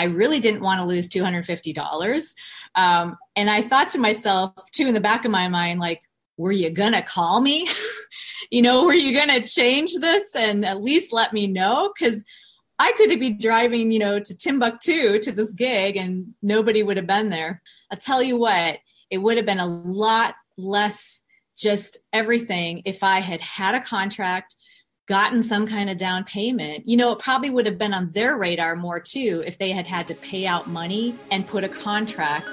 I really didn't want to lose $250. Um, and I thought to myself, too, in the back of my mind, like, were you going to call me? you know, were you going to change this and at least let me know? Because I could be driving, you know, to Timbuktu to this gig and nobody would have been there. I'll tell you what, it would have been a lot less just everything if I had had a contract, gotten some kind of down payment. You know, it probably would have been on their radar more too if they had had to pay out money and put a contract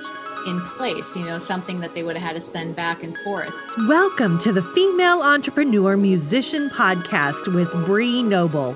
in place, you know, something that they would have had to send back and forth. Welcome to the Female Entrepreneur Musician Podcast with Bree Noble.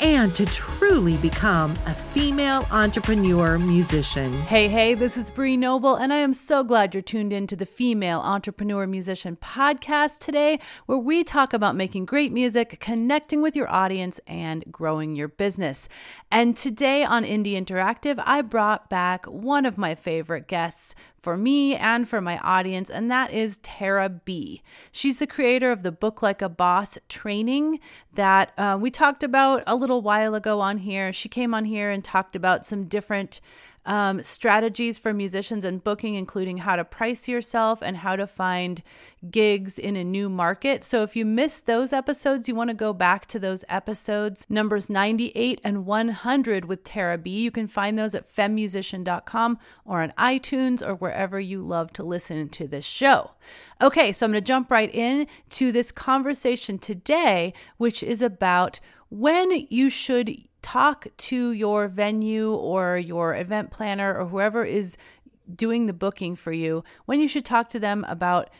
and to truly become a female entrepreneur musician. Hey, hey, this is Bree Noble, and I am so glad you're tuned in to the Female Entrepreneur Musician podcast today, where we talk about making great music, connecting with your audience, and growing your business. And today on Indie Interactive, I brought back one of my favorite guests for me and for my audience, and that is Tara B. She's the creator of the Book Like a Boss training that uh, we talked about a little while ago on here. She came on here and talked about some different um, strategies for musicians and booking, including how to price yourself and how to find gigs in a new market. So if you missed those episodes, you want to go back to those episodes, numbers 98 and 100 with Tara B. You can find those at femusician.com or on iTunes or wherever you love to listen to this show. Okay, so I'm going to jump right in to this conversation today, which is about when you should talk to your venue or your event planner or whoever is doing the booking for you when you should talk to them about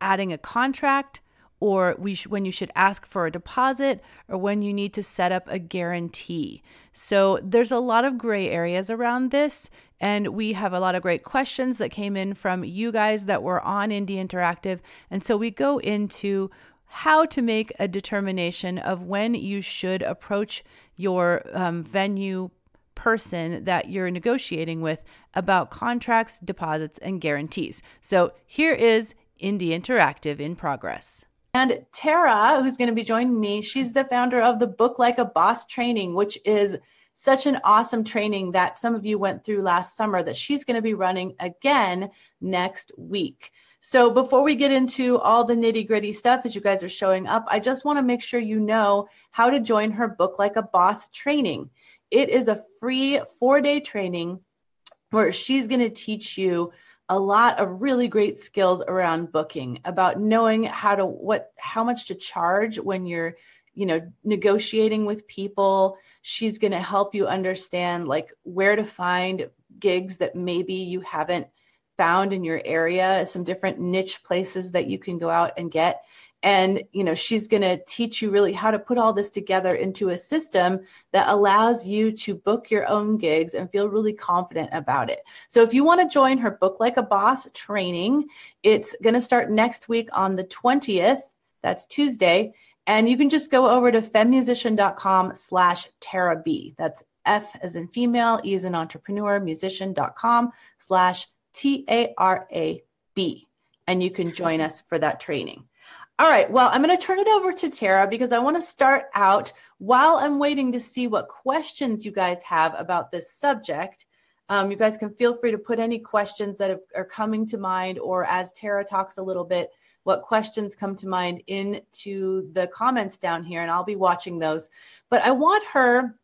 adding a contract or sh- when you should ask for a deposit or when you need to set up a guarantee. So there's a lot of gray areas around this and we have a lot of great questions that came in from you guys that were on Indie Interactive and so we go into how to make a determination of when you should approach your um, venue person that you're negotiating with about contracts, deposits, and guarantees. So here is Indie Interactive in progress. And Tara, who's going to be joining me, she's the founder of the Book Like a Boss training, which is such an awesome training that some of you went through last summer that she's going to be running again next week. So before we get into all the nitty gritty stuff as you guys are showing up, I just want to make sure you know how to join her Book Like a Boss training. It is a free four day training where she's going to teach you a lot of really great skills around booking about knowing how to what how much to charge when you're you know negotiating with people she's going to help you understand like where to find gigs that maybe you haven't found in your area, some different niche places that you can go out and get. And, you know, she's going to teach you really how to put all this together into a system that allows you to book your own gigs and feel really confident about it. So if you want to join her Book Like a Boss training, it's going to start next week on the 20th. That's Tuesday. And you can just go over to femusician.com slash Tara B. That's F as in female, E as in entrepreneur, musician.com slash T A R A B. And you can join us for that training. All right, well, I'm going to turn it over to Tara because I want to start out while I'm waiting to see what questions you guys have about this subject. Um, you guys can feel free to put any questions that have, are coming to mind, or as Tara talks a little bit, what questions come to mind into the comments down here, and I'll be watching those. But I want her,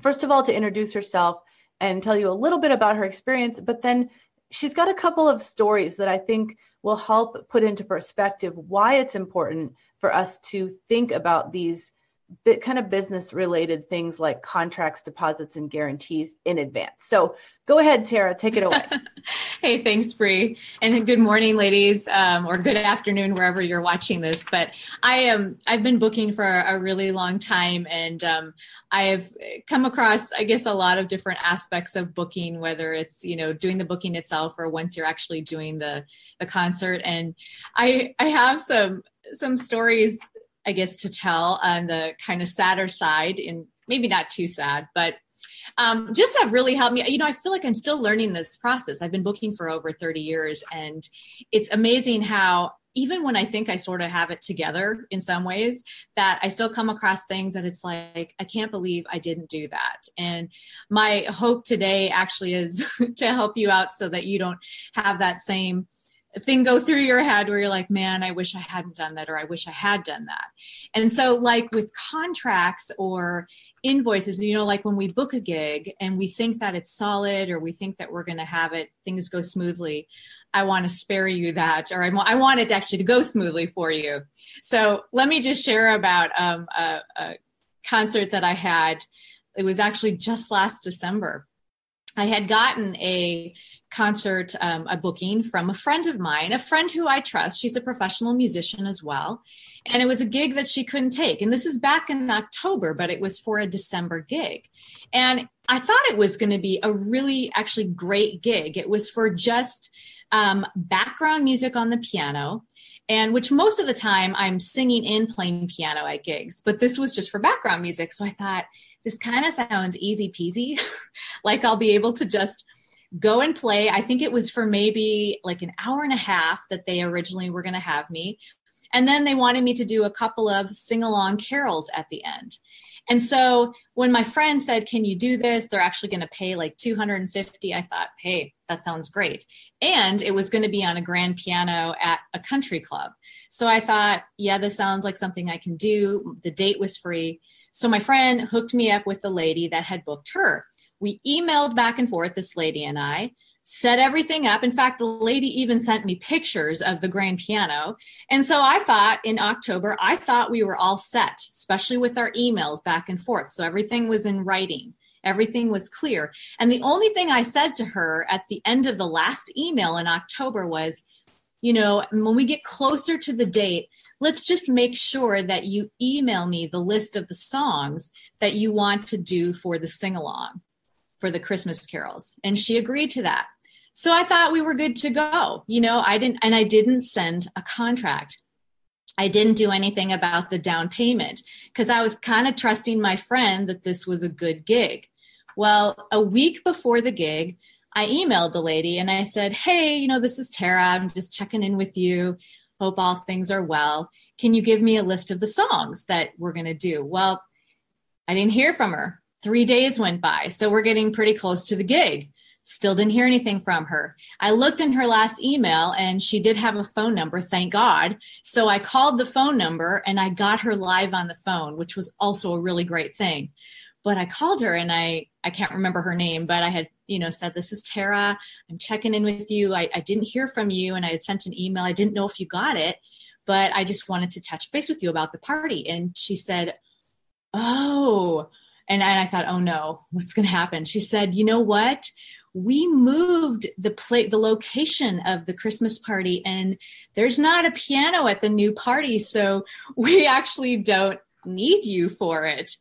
first of all, to introduce herself and tell you a little bit about her experience, but then she's got a couple of stories that I think will help put into perspective why it's important for us to think about these bit kind of business related things like contracts, deposits, and guarantees in advance. So go ahead, Tara, take it away. Hey, thanks, Bree, and good morning, ladies, um, or good afternoon wherever you're watching this. But I am I've been booking for a really long time, and um, I have come across, I guess, a lot of different aspects of booking, whether it's you know doing the booking itself or once you're actually doing the the concert. And I I have some some stories, I guess, to tell on the kind of sadder side, and maybe not too sad, but um, just have really helped me. You know, I feel like I'm still learning this process. I've been booking for over 30 years, and it's amazing how even when I think I sort of have it together in some ways, that I still come across things that it's like, I can't believe I didn't do that. And my hope today actually is to help you out so that you don't have that same thing go through your head where you're like, man, I wish I hadn't done that, or I wish I had done that. And so, like with contracts or invoices you know like when we book a gig and we think that it's solid or we think that we're going to have it things go smoothly i want to spare you that or I, I want it actually to go smoothly for you. So let me just share about um, a, a concert that i had. It was actually just last december i had gotten a concert um, a booking from a friend of mine a friend who i trust she's a professional musician as well and it was a gig that she couldn't take. And this is back in October, but it was for a December gig. And I thought it was going to be a really actually great gig. It was for just um, background music on the piano and which most of the time I'm singing and playing piano at gigs, but this was just for background music. So I thought this kind of sounds easy peasy. like I'll be able to just go and play. I think it was for maybe like an hour and a half that they originally were going to have me. And then they wanted me to do a couple of sing along carols at the end. And so when my friend said, Can you do this? They're actually going to pay like 250. I thought, Hey, that sounds great. And it was going to be on a grand piano at a country club. So I thought, Yeah, this sounds like something I can do. The date was free. So my friend hooked me up with the lady that had booked her. We emailed back and forth, this lady and I set everything up. In fact, the lady even sent me pictures of the grand piano. And so I thought in October, I thought we were all set, especially with our emails back and forth. So everything was in writing. Everything was clear. And the only thing I said to her at the end of the last email in October was, you know, when we get closer to the date, let's just make sure that you email me the list of the songs that you want to do for the sing along for the Christmas carols. And she agreed to that. So I thought we were good to go. You know, I didn't, and I didn't send a contract. I didn't do anything about the down payment because I was kind of trusting my friend that this was a good gig. Well, a week before the gig, I emailed the lady and I said, Hey, you know, this is Tara. I'm just checking in with you. Hope all things are well. Can you give me a list of the songs that we're going to do? Well, I didn't hear from her. Three days went by. So we're getting pretty close to the gig. Still didn't hear anything from her. I looked in her last email and she did have a phone number, thank God. So I called the phone number and I got her live on the phone, which was also a really great thing. But I called her and I I can't remember her name, but I had, you know, said, This is Tara. I'm checking in with you. I, I didn't hear from you and I had sent an email. I didn't know if you got it, but I just wanted to touch base with you about the party. And she said, Oh, and I thought, oh no, what's going to happen? She said, you know what? we moved the play the location of the christmas party and there's not a piano at the new party so we actually don't need you for it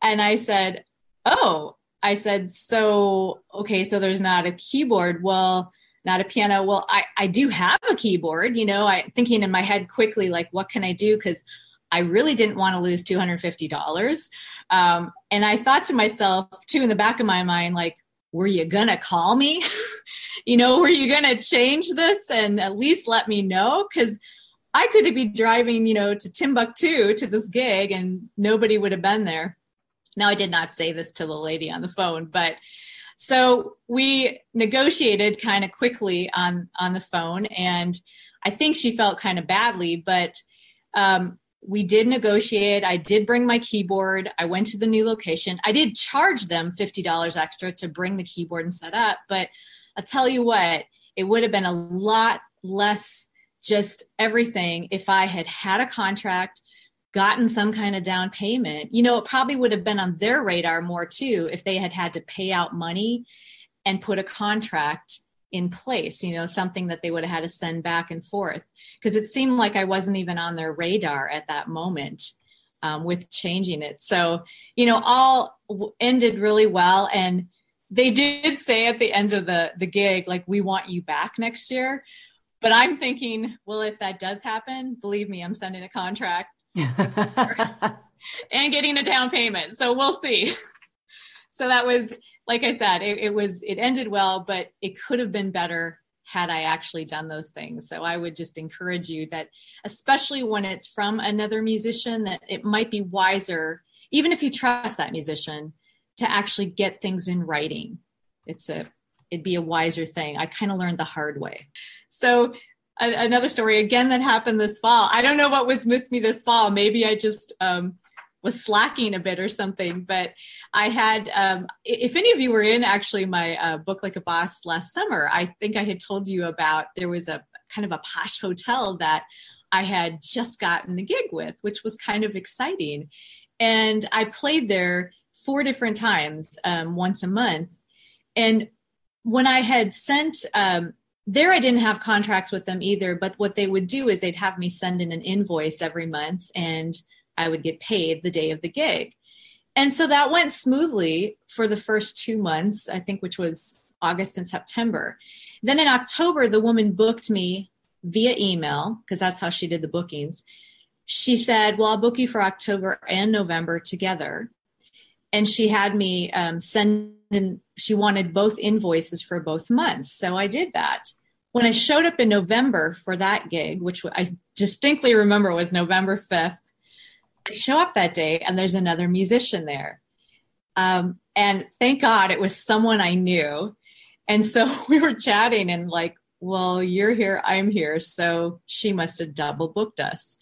and i said oh i said so okay so there's not a keyboard well not a piano well i i do have a keyboard you know i thinking in my head quickly like what can i do because I really didn't want to lose $250. Um, and I thought to myself, too, in the back of my mind, like, were you gonna call me? you know, were you gonna change this and at least let me know? Because I could be driving, you know, to Timbuktu to this gig and nobody would have been there. Now, I did not say this to the lady on the phone, but so we negotiated kind of quickly on on the phone, and I think she felt kind of badly, but um, we did negotiate. I did bring my keyboard. I went to the new location. I did charge them $50 extra to bring the keyboard and set up, but I'll tell you what, it would have been a lot less just everything if I had had a contract, gotten some kind of down payment. You know, it probably would have been on their radar more too if they had had to pay out money and put a contract in place, you know, something that they would have had to send back and forth. Because it seemed like I wasn't even on their radar at that moment um, with changing it. So, you know, all ended really well. And they did say at the end of the, the gig, like, we want you back next year. But I'm thinking, well, if that does happen, believe me, I'm sending a contract and getting a down payment. So we'll see. so that was like I said, it, it was it ended well, but it could have been better had I actually done those things. So I would just encourage you that, especially when it's from another musician, that it might be wiser, even if you trust that musician, to actually get things in writing. It's a it'd be a wiser thing. I kind of learned the hard way. So another story again that happened this fall. I don't know what was with me this fall. Maybe I just um, was slacking a bit or something. But I had, um, if any of you were in actually my uh, book like a boss last summer, I think I had told you about there was a kind of a posh hotel that I had just gotten the gig with, which was kind of exciting. And I played there four different times, um, once a month. And when I had sent, um, there I didn't have contracts with them either, but what they would do is they'd have me send in an invoice every month and I would get paid the day of the gig. And so that went smoothly for the first two months, I think, which was August and September. Then in October, the woman booked me via email because that's how she did the bookings. She said, Well, I'll book you for October and November together. And she had me um, send in, she wanted both invoices for both months. So I did that. When I showed up in November for that gig, which I distinctly remember was November 5th, I show up that day and there's another musician there. Um, and thank God it was someone I knew. And so we were chatting and like, well, you're here, I'm here. So she must have double booked us.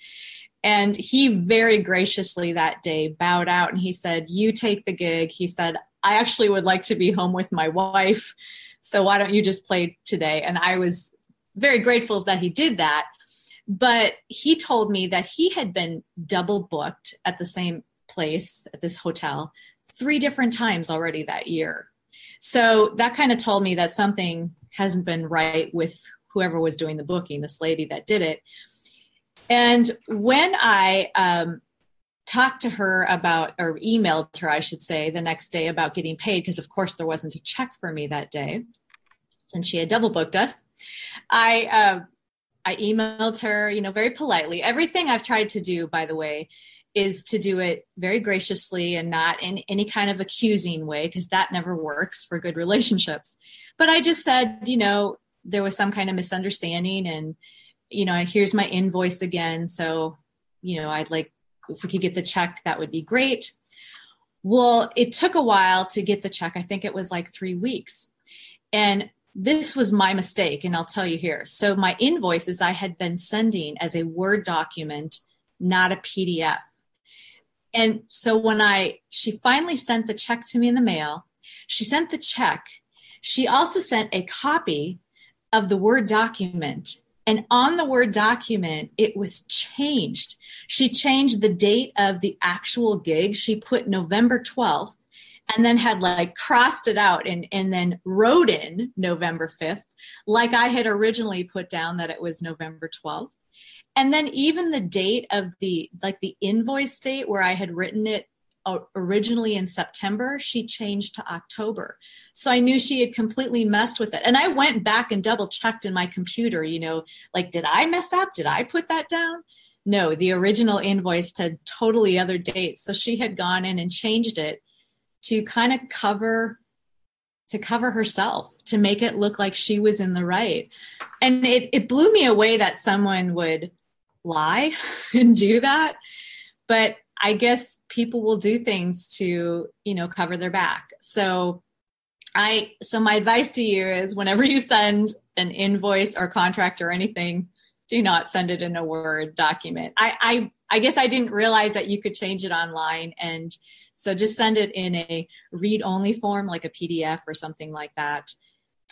And he very graciously that day bowed out and he said, You take the gig. He said, I actually would like to be home with my wife. So why don't you just play today? And I was very grateful that he did that. But he told me that he had been double booked at the same place at this hotel three different times already that year. So that kind of told me that something hasn't been right with whoever was doing the booking, this lady that did it. And when I um, talked to her about, or emailed her, I should say, the next day about getting paid, because of course there wasn't a check for me that day since she had double booked us, I uh, I emailed her, you know, very politely. Everything I've tried to do, by the way, is to do it very graciously and not in any kind of accusing way, because that never works for good relationships. But I just said, you know, there was some kind of misunderstanding and, you know, here's my invoice again. So, you know, I'd like, if we could get the check, that would be great. Well, it took a while to get the check. I think it was like three weeks. And this was my mistake, and I'll tell you here. So, my invoices I had been sending as a Word document, not a PDF. And so, when I, she finally sent the check to me in the mail, she sent the check. She also sent a copy of the Word document. And on the Word document, it was changed. She changed the date of the actual gig. She put November 12th and then had like crossed it out and, and then wrote in November 5th, like I had originally put down that it was November 12th. And then even the date of the, like the invoice date where I had written it originally in September, she changed to October. So I knew she had completely messed with it. And I went back and double checked in my computer, you know, like, did I mess up? Did I put that down? No, the original invoice had totally other dates. So she had gone in and changed it to kind of cover to cover herself to make it look like she was in the right and it, it blew me away that someone would lie and do that but i guess people will do things to you know cover their back. So i so my advice to you is whenever you send an invoice or contract or anything do not send it in a word document. I i i guess i didn't realize that you could change it online. And so just send it in a read only form, like a PDF or something like that,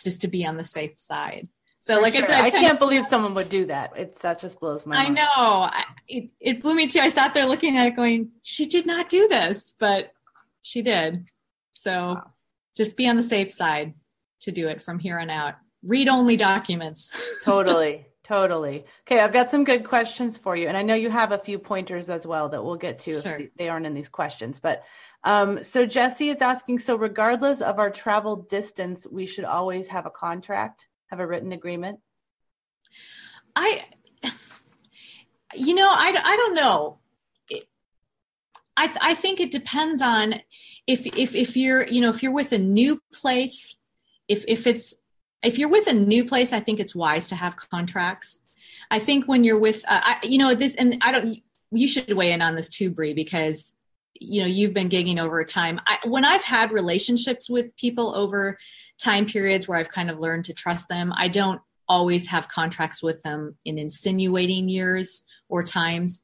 just to be on the safe side. So, For like sure. I said, I can't of, believe someone would do that. It that just blows my I mind. I know. I, it, it blew me too. I sat there looking at it, going, "She did not do this," but she did. So, wow. just be on the safe side to do it from here on out. read only documents. totally. Totally. Okay, I've got some good questions for you. And I know you have a few pointers as well that we'll get to sure. if they aren't in these questions. But um, so Jesse is asking so, regardless of our travel distance, we should always have a contract, have a written agreement? I, you know, I, I don't know. I, th- I think it depends on if, if, if you're, you know, if you're with a new place, if, if it's, if you're with a new place, I think it's wise to have contracts. I think when you're with, uh, I, you know, this, and I don't, you should weigh in on this too, Bree, because you know you've been gigging over time. I, when I've had relationships with people over time periods where I've kind of learned to trust them, I don't always have contracts with them in insinuating years or times.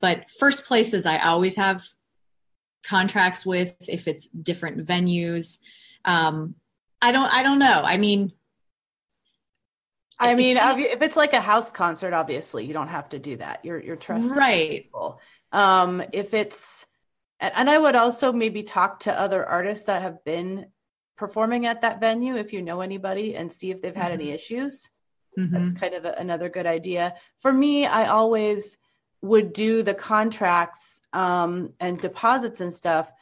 But first places, I always have contracts with if it's different venues. Um, I don't. I don't know. I mean, I mean, if it's like a house concert, obviously you don't have to do that. You're you're trusting right. people. Um, if it's, and I would also maybe talk to other artists that have been performing at that venue if you know anybody and see if they've had mm-hmm. any issues. Mm-hmm. That's kind of a, another good idea. For me, I always would do the contracts um, and deposits and stuff.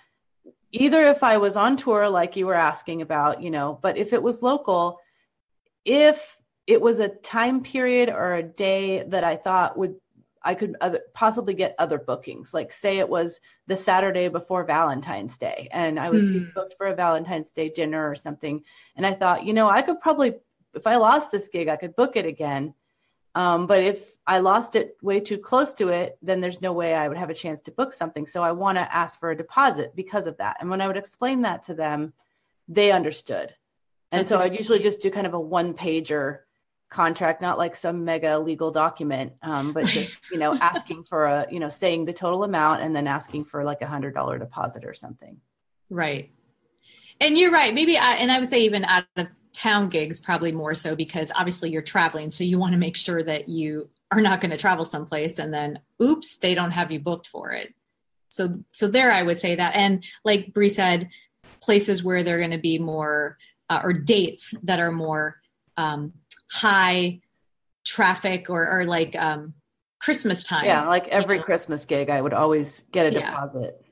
Either if I was on tour, like you were asking about, you know, but if it was local, if it was a time period or a day that I thought would I could other, possibly get other bookings. Like say it was the Saturday before Valentine's Day and I was mm. booked for a Valentine's Day dinner or something. And I thought, you know, I could probably, if I lost this gig, I could book it again. Um, but if I lost it way too close to it, then there's no way I would have a chance to book something. So I want to ask for a deposit because of that. And when I would explain that to them, they understood. And That's so I'd usually just do kind of a one pager contract, not like some mega legal document, um, but just you know asking for a you know saying the total amount and then asking for like a hundred dollar deposit or something. Right, and you're right. Maybe I, and I would say even out of town gigs probably more so because obviously you're traveling, so you want to make sure that you are not going to travel someplace and then oops they don't have you booked for it. So so there I would say that, and like Bree said, places where they're going to be more uh, or dates that are more um, high traffic or, or like um, Christmas time. Yeah, like every you know? Christmas gig, I would always get a yeah. deposit.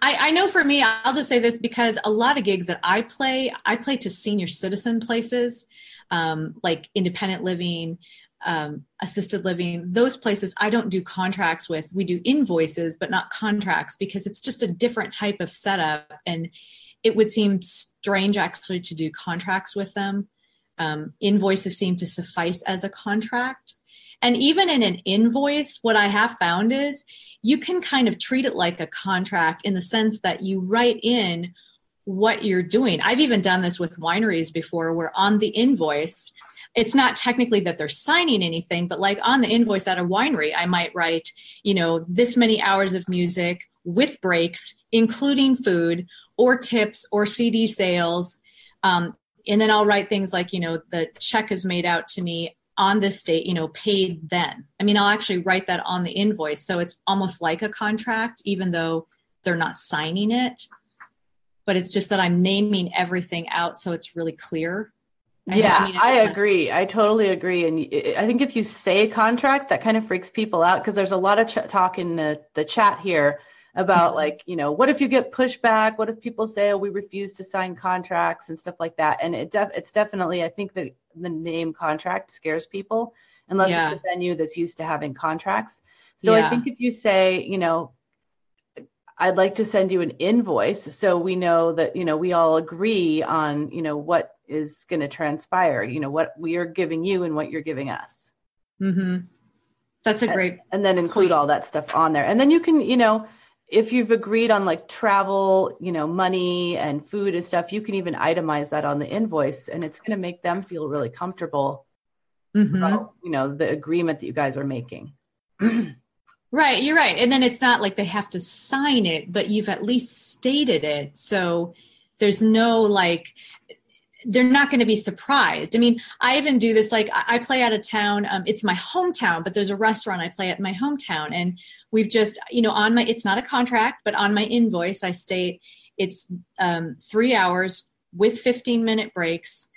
I, I know for me, I'll just say this because a lot of gigs that I play, I play to senior citizen places, um, like independent living, um, assisted living, those places I don't do contracts with. We do invoices, but not contracts because it's just a different type of setup. And it would seem strange actually to do contracts with them um, invoices seem to suffice as a contract. And even in an invoice, what I have found is you can kind of treat it like a contract in the sense that you write in what you're doing. I've even done this with wineries before where on the invoice, it's not technically that they're signing anything, but like on the invoice at a winery, I might write, you know, this many hours of music with breaks, including food or tips or CD sales. Um, and then I'll write things like, you know, the check is made out to me on this date, you know, paid then. I mean, I'll actually write that on the invoice. So it's almost like a contract, even though they're not signing it. But it's just that I'm naming everything out so it's really clear. yeah, I, mean, I agree. I totally agree. And I think if you say contract, that kind of freaks people out because there's a lot of ch- talk in the, the chat here about mm-hmm. like you know what if you get pushback what if people say oh we refuse to sign contracts and stuff like that and it def- it's definitely i think that the name contract scares people unless yeah. it's a venue that's used to having contracts so yeah. i think if you say you know i'd like to send you an invoice so we know that you know we all agree on you know what is going to transpire you know what we are giving you and what you're giving us mm-hmm. that's a great and, and then include point. all that stuff on there and then you can you know if you've agreed on like travel, you know, money and food and stuff, you can even itemize that on the invoice and it's going to make them feel really comfortable mm-hmm. about, you know, the agreement that you guys are making. right. You're right. And then it's not like they have to sign it, but you've at least stated it. So there's no like, they're not going to be surprised. I mean, I even do this like I play out of town. Um, it's my hometown, but there's a restaurant I play at my hometown, and we've just you know on my it's not a contract, but on my invoice I state it's um, three hours with 15 minute breaks,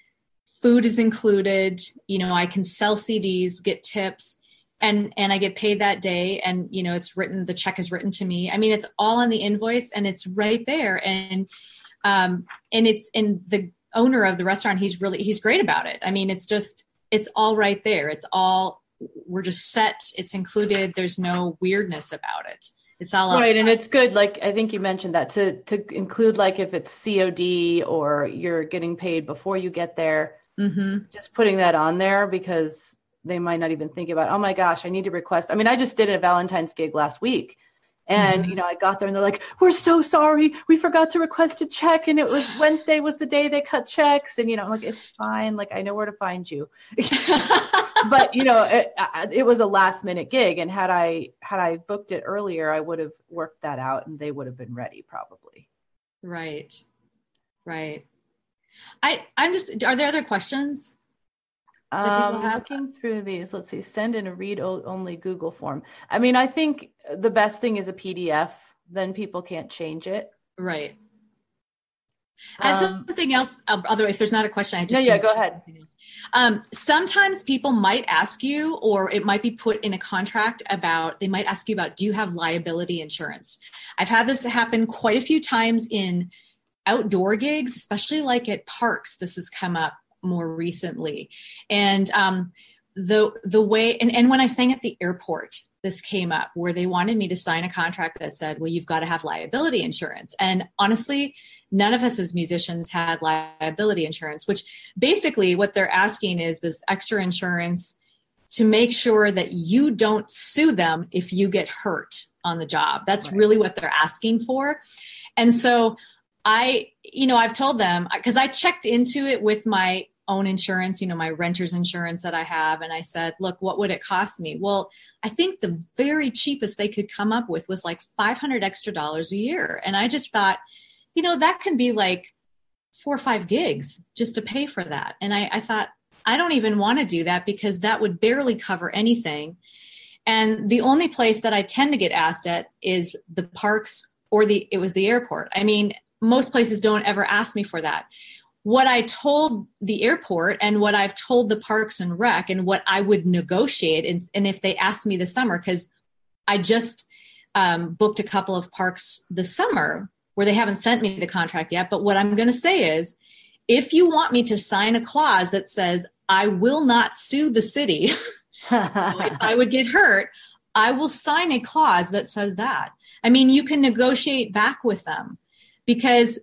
food is included you know i can sell cds get tips and and i get paid that day and you know it's written the check is written to me i mean it's all on the invoice and it's right there and um and it's in the owner of the restaurant he's really he's great about it. I mean it's just it's all right there. It's all we're just set. It's included. There's no weirdness about it. It's all right and it's good like i think you mentioned that to to include like if it's cod or you're getting paid before you get there mm-hmm. just putting that on there because they might not even think about oh my gosh i need to request i mean i just did a valentine's gig last week and mm-hmm. you know i got there and they're like we're so sorry. We forgot to request a check and it was wednesday was the day they cut checks. And you know i'm like it's fine. Like i know where to find you. But you know it, it was a last minute gig and had i had i booked it earlier i would have worked that out and they would have been ready probably. Right. Right. I i'm just are there other questions um, looking through these, let's see, send in a read only Google form. I mean, I think the best thing is a PDF, then people can't change it. Right. As um, something else, uh, other if there's not a question, I just yeah, yeah go ahead. Um, sometimes people might ask you, or it might be put in a contract about. They might ask you about, do you have liability insurance? I've had this happen quite a few times in outdoor gigs, especially like at parks. This has come up more recently, and um, the the way and, and when I sang at the airport, this came up where they wanted me to sign a contract that said, well, you've got to have liability insurance. And honestly, none of us as musicians had liability insurance, which basically what they're asking is this extra insurance to make sure that you don't sue them if you get hurt on the job. That's right. really what they're asking for. And so I, you know, I've told them because I checked into it with my own insurance, you know, my renter's insurance that I have. And I said, look, what would it cost me? Well, I think the very cheapest they could come up with was like 500 extra dollars a year. And I just thought, you know, that can be like four or five gigs just to pay for that. And I, I thought, I don't even want to do that because that would barely cover anything. And the only place that I tend to get asked at is the parks or the it was the airport. I mean, most places don't ever ask me for that what I told the airport and what I've told the parks and rec and what I would negotiate. And, and if they asked me this summer, because I just um, booked a couple of parks this summer where they haven't sent me the contract yet. But what I'm going to say is if you want me to sign a clause that says, I will not sue the city if I would get hurt, I will sign a clause that says that. I mean, you can negotiate back with them because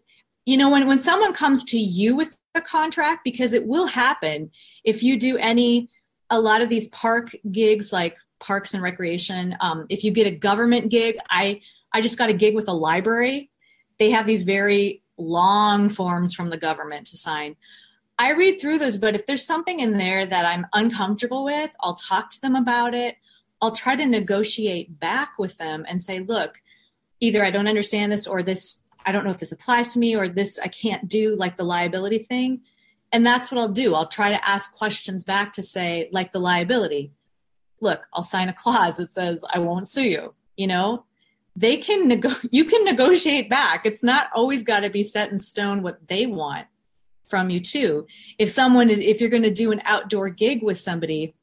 you know when when someone comes to you with a contract because it will happen if you do any a lot of these park gigs like parks and recreation um, if you get a government gig i i just got a gig with a library. They have these very long forms from the government to sign. I read through those but if there's something in there that i'm uncomfortable with i'll talk to them about it. I'll try to negotiate back with them and say look either i don't understand this or this I don't know if this applies to me or this I can't do, like the liability thing. And that's what I'll do. I'll try to ask questions back to say, like the liability. Look, I'll sign a clause that says I won't sue you. You know, they can nego- you can negotiate back. It's not always got to be set in stone what they want from you too. If someone is if you're going to do an outdoor gig with somebody,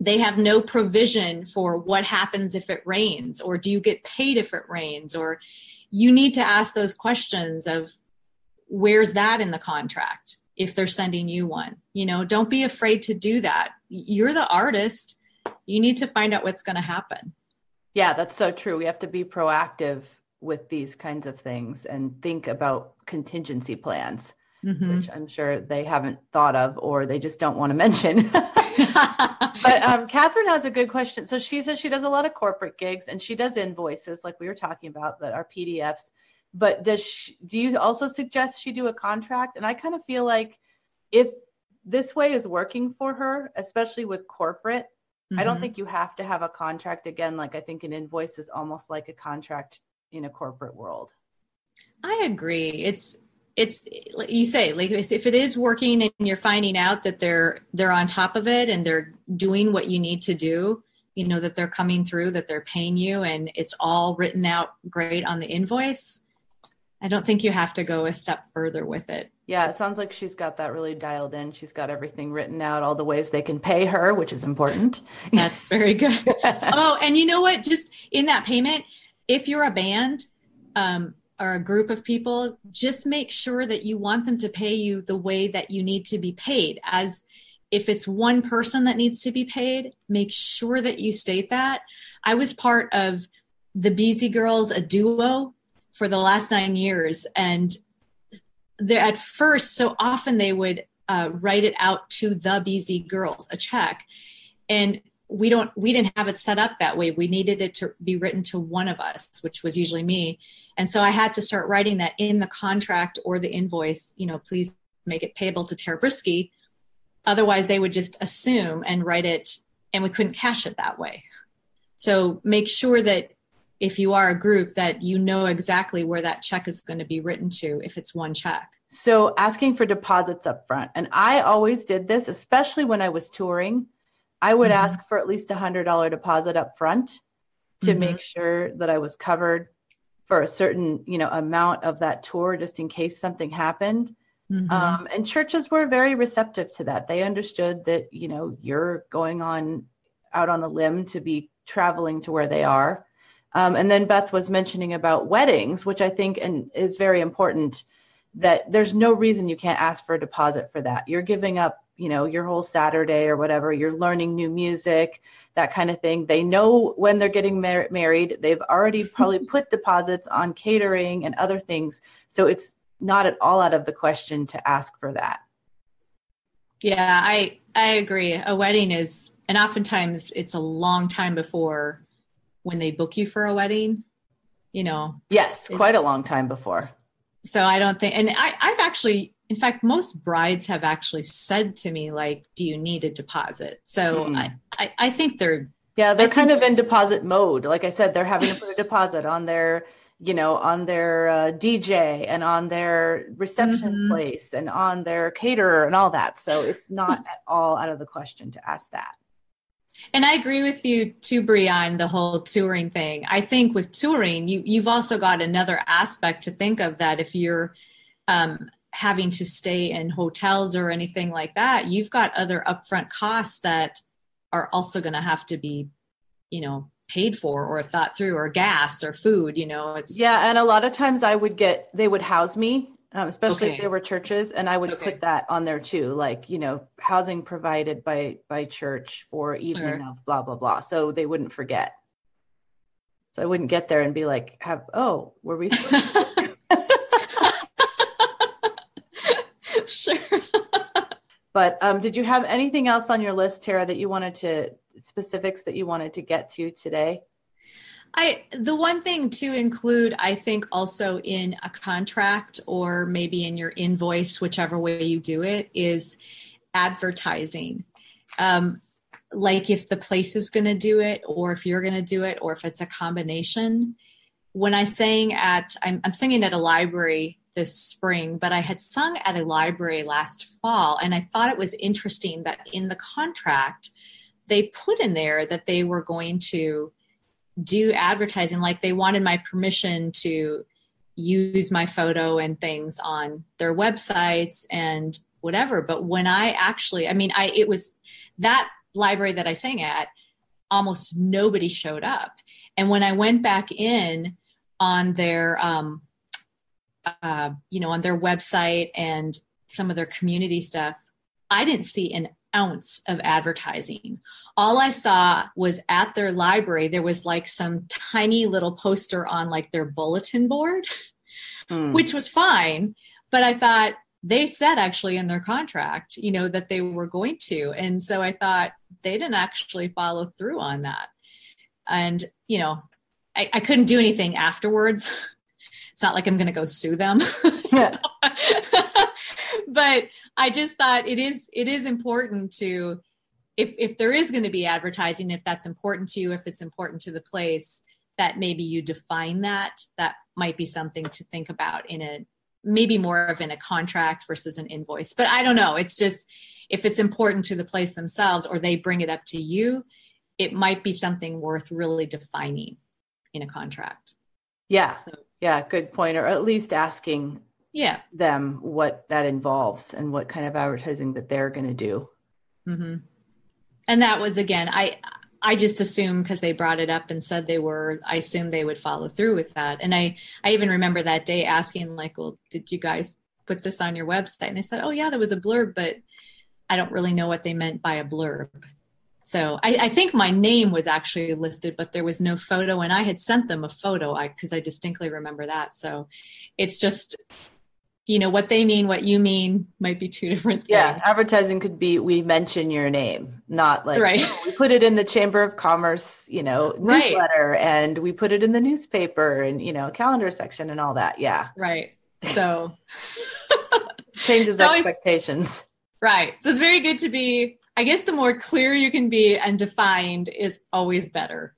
they have no provision for what happens if it rains or do you get paid if it rains or you need to ask those questions of where's that in the contract if they're sending you one? You know don't be afraid to do that. You're the artist. You need to find out what's going to happen. Yeah that's so true. We have to be proactive with these kinds of things and think about contingency plans mm-hmm. which i'm sure they haven't thought of or they just don't want to mention but um, Catherine has a good question. So she says she does a lot of corporate gigs and she does invoices, like we were talking about, that are PDFs. But does she, do you also suggest she do a contract? And I kind of feel like if this way is working for her, especially with corporate, mm-hmm. I don't mm-hmm. think you have to have a contract again. Like I think an invoice is almost like a contract in a corporate world. I agree. It's it's you say like if it is working and you're finding out that they're they're on top of it and they're doing what you need to do you know that they're coming through that they're paying you and it's all written out great on the invoice i don't think you have to go a step further with it Yeah, it sounds like she's got that really dialed in. She's got everything written out, all the ways they can pay her, which is important. That's very good. oh, and you know what? Just in that payment, if you're a band um, or a group of people, just make sure that you want them to pay you the way that you need to be paid. As if it's one person that needs to be paid, make sure that you state that. I was part of the Beezy Girls, a duo for the last nine years. And at first, so often they would uh, write it out to the BZ girls, a check. And we don't we didn't have it set up that way we needed it to be written to one of us which was usually me and so i had to start writing that in the contract or the invoice you know please make it payable to tara Bruschi. otherwise they would just assume and write it and we couldn't cash it that way so make sure that if you are a group that you know exactly where that check is going to be written to if it's one check. So asking for deposits up front. And I always did this, especially when I was touring. I would mm-hmm. ask for at least a hundred dollar deposit up front to mm-hmm. make sure that I was covered for a certain, you know, amount of that tour just in case something happened. Mm-hmm. Um, and churches were very receptive to that. They understood that, you know, you're going on out on a limb to be traveling to where they are um, and then Beth was mentioning about weddings, which I think and is very important. That there's no reason you can't ask for a deposit for that. You're giving up, you know, your whole Saturday or whatever. You're learning new music, that kind of thing. They know when they're getting mar- married. They've already probably put deposits on catering and other things. So it's not at all out of the question to ask for that. Yeah, I I agree. A wedding is, and oftentimes it's a long time before when they book you for a wedding you know yes quite a long time before so i don't think and I, i've actually in fact most brides have actually said to me like do you need a deposit so mm. I, I, I think they're yeah they're I kind of in deposit mode like i said they're having to put a deposit on their you know on their uh, dj and on their reception mm-hmm. place and on their caterer and all that so it's not at all out of the question to ask that and I agree with you too, Bree, on the whole touring thing. I think with touring, you you've also got another aspect to think of that if you're um, having to stay in hotels or anything like that, you've got other upfront costs that are also going to have to be, you know, paid for or thought through or gas or food you know it's yeah and a lot of times i would get they would house me um, especially okay. if there were churches and i would okay. put that on there too like you know housing provided by by church for evening sure. of blah blah blah so they wouldn't forget so i wouldn't get there and be like have oh were we but um, did you have anything else on your list tara that you wanted to specifics that you wanted to get to today I the one thing to include, I think, also in a contract or maybe in your invoice, whichever way you do it, is advertising. Um, like if the place is going to do it, or if you're going to do it, or if it's a combination. When I sang at, I'm, I'm singing at a library this spring, but I had sung at a library last fall, and I thought it was interesting that in the contract they put in there that they were going to do advertising like they wanted my permission to use my photo and things on their websites and whatever. But when i actually i mean i it was that library that i sang at almost nobody showed up. And when i went back in on their um uh you know on their website and some of their community stuff i didn't see an ounce of advertising. All I saw was at their library, there was like some tiny little poster on like their bulletin board, mm. which was fine. But I thought they said actually in their contract, you know, that they were going to. And so I thought they didn't actually follow through on that. And, you know, I, I couldn't do anything afterwards. it's not like I'm going to go sue them. Yeah. but I just thought it is it is important to if if there is going to be advertising, if that's important to you, if it's important to the place, that maybe you define that. That might be something to think about in a maybe more of in a contract versus an invoice. But I don't know. It's just if it's important to the place themselves or they bring it up to you, it might be something worth really defining in a contract. Yeah. So, yeah, good point. Or at least asking yeah them what that involves and what kind of advertising that they're going to do. mm-hmm. And that was again, I I just assumed because they brought it up and said they were, I assumed they would follow through with that. And I I even remember that day asking like, well, did you guys put this on your website? And they said, oh yeah, there was a blurb, but I don't really know what they meant by a blurb. So I, I think my name was actually listed, but there was no photo, and I had sent them a photo because I, I distinctly remember that. So it's just you know what they mean what you mean might be two different things. Yeah, advertising could be we mention your name, not like Right. "Oh, we put it in the Chamber of Commerce, you know, Right. newsletter and we put it in the newspaper and you know, calendar section and all that. Yeah. right so Changes So expectations. right so it's very good to be i guess the more clear you can be and defined is always better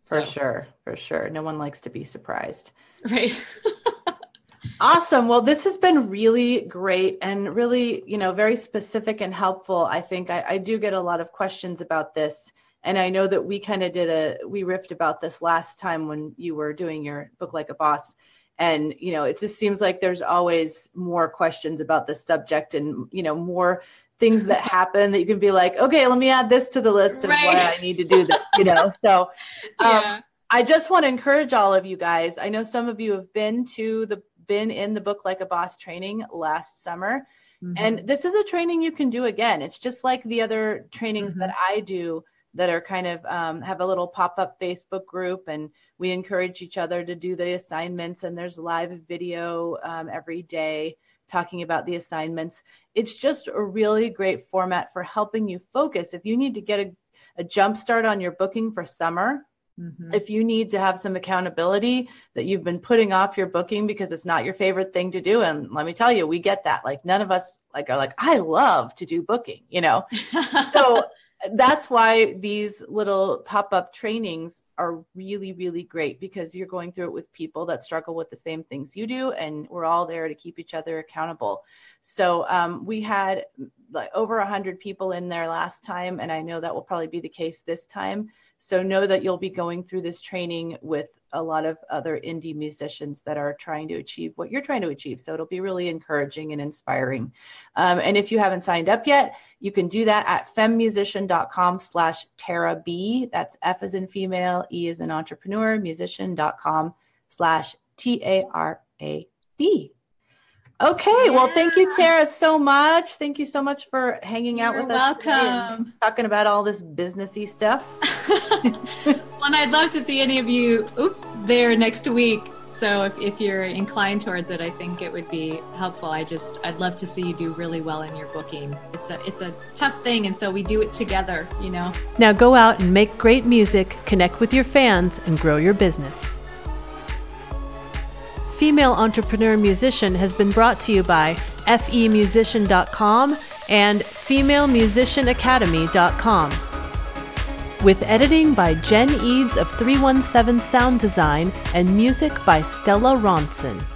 For So, sure. For sure. No one likes to be surprised. right Awesome. Well, this has been really great and really, you know, very specific and helpful. I think I, I do get a lot of questions about this. And I know that we kind of did a, we riffed about this last time when you were doing your book like a boss. And, you know, it just seems like there's always more questions about this subject and, you know, more things that happen that you can be like, okay, let me add this to the list of Right. why I need to do this, you know? So, um, yeah I just want to encourage all of you guys. I know some of you have been to the been in the book like a boss training last summer Mhm. and this is a training you can do again. It's just like the other trainings Mhm. that I do that are kind of um, have a little pop-up Facebook group and we encourage each other to do the assignments and there's live video um, every day talking about the assignments. It's just a really great format for helping you focus. If you need to get a, a jump start on your booking for summer, Mhm. if you need to have some accountability that you've been putting off your booking because it's not your favorite thing to do and let me tell you we get that like none of us like are like i love to do booking you know so that's why these little pop-up trainings are really really great because you're going through it with people that struggle with the same things you do and we're all there to keep each other accountable. So um, we had like over 100 people in there last time and i know that will probably be the case this time so know that you'll be going through this training with a lot of other indie musicians that are trying to achieve what you're trying to achieve. So it'll be really encouraging and inspiring. Um, and if you haven't signed up yet, you can do that at femusician.com slash Tara B. That's F as in female, E as in entrepreneur, musician.com slash T-A-R-A-B. Okay, well, thank you, Tara, so much. Thank you so much for hanging out You're with us today and welcome. talking about all this businessy stuff. well, and I'd love to see any of you, oops, there next week. So if, if you're inclined towards it, I think it would be helpful. I just, I'd love to see you do really well in your booking. It's a, it's a tough thing. And so we do it together, you know? Now go out and make great music, connect with your fans, and grow your business. Female Entrepreneur Musician has been brought to you by femusician.com and femalemusicianacademy.com. With editing by Jen Eads of 317 Sound Design and music by Stella Ronson.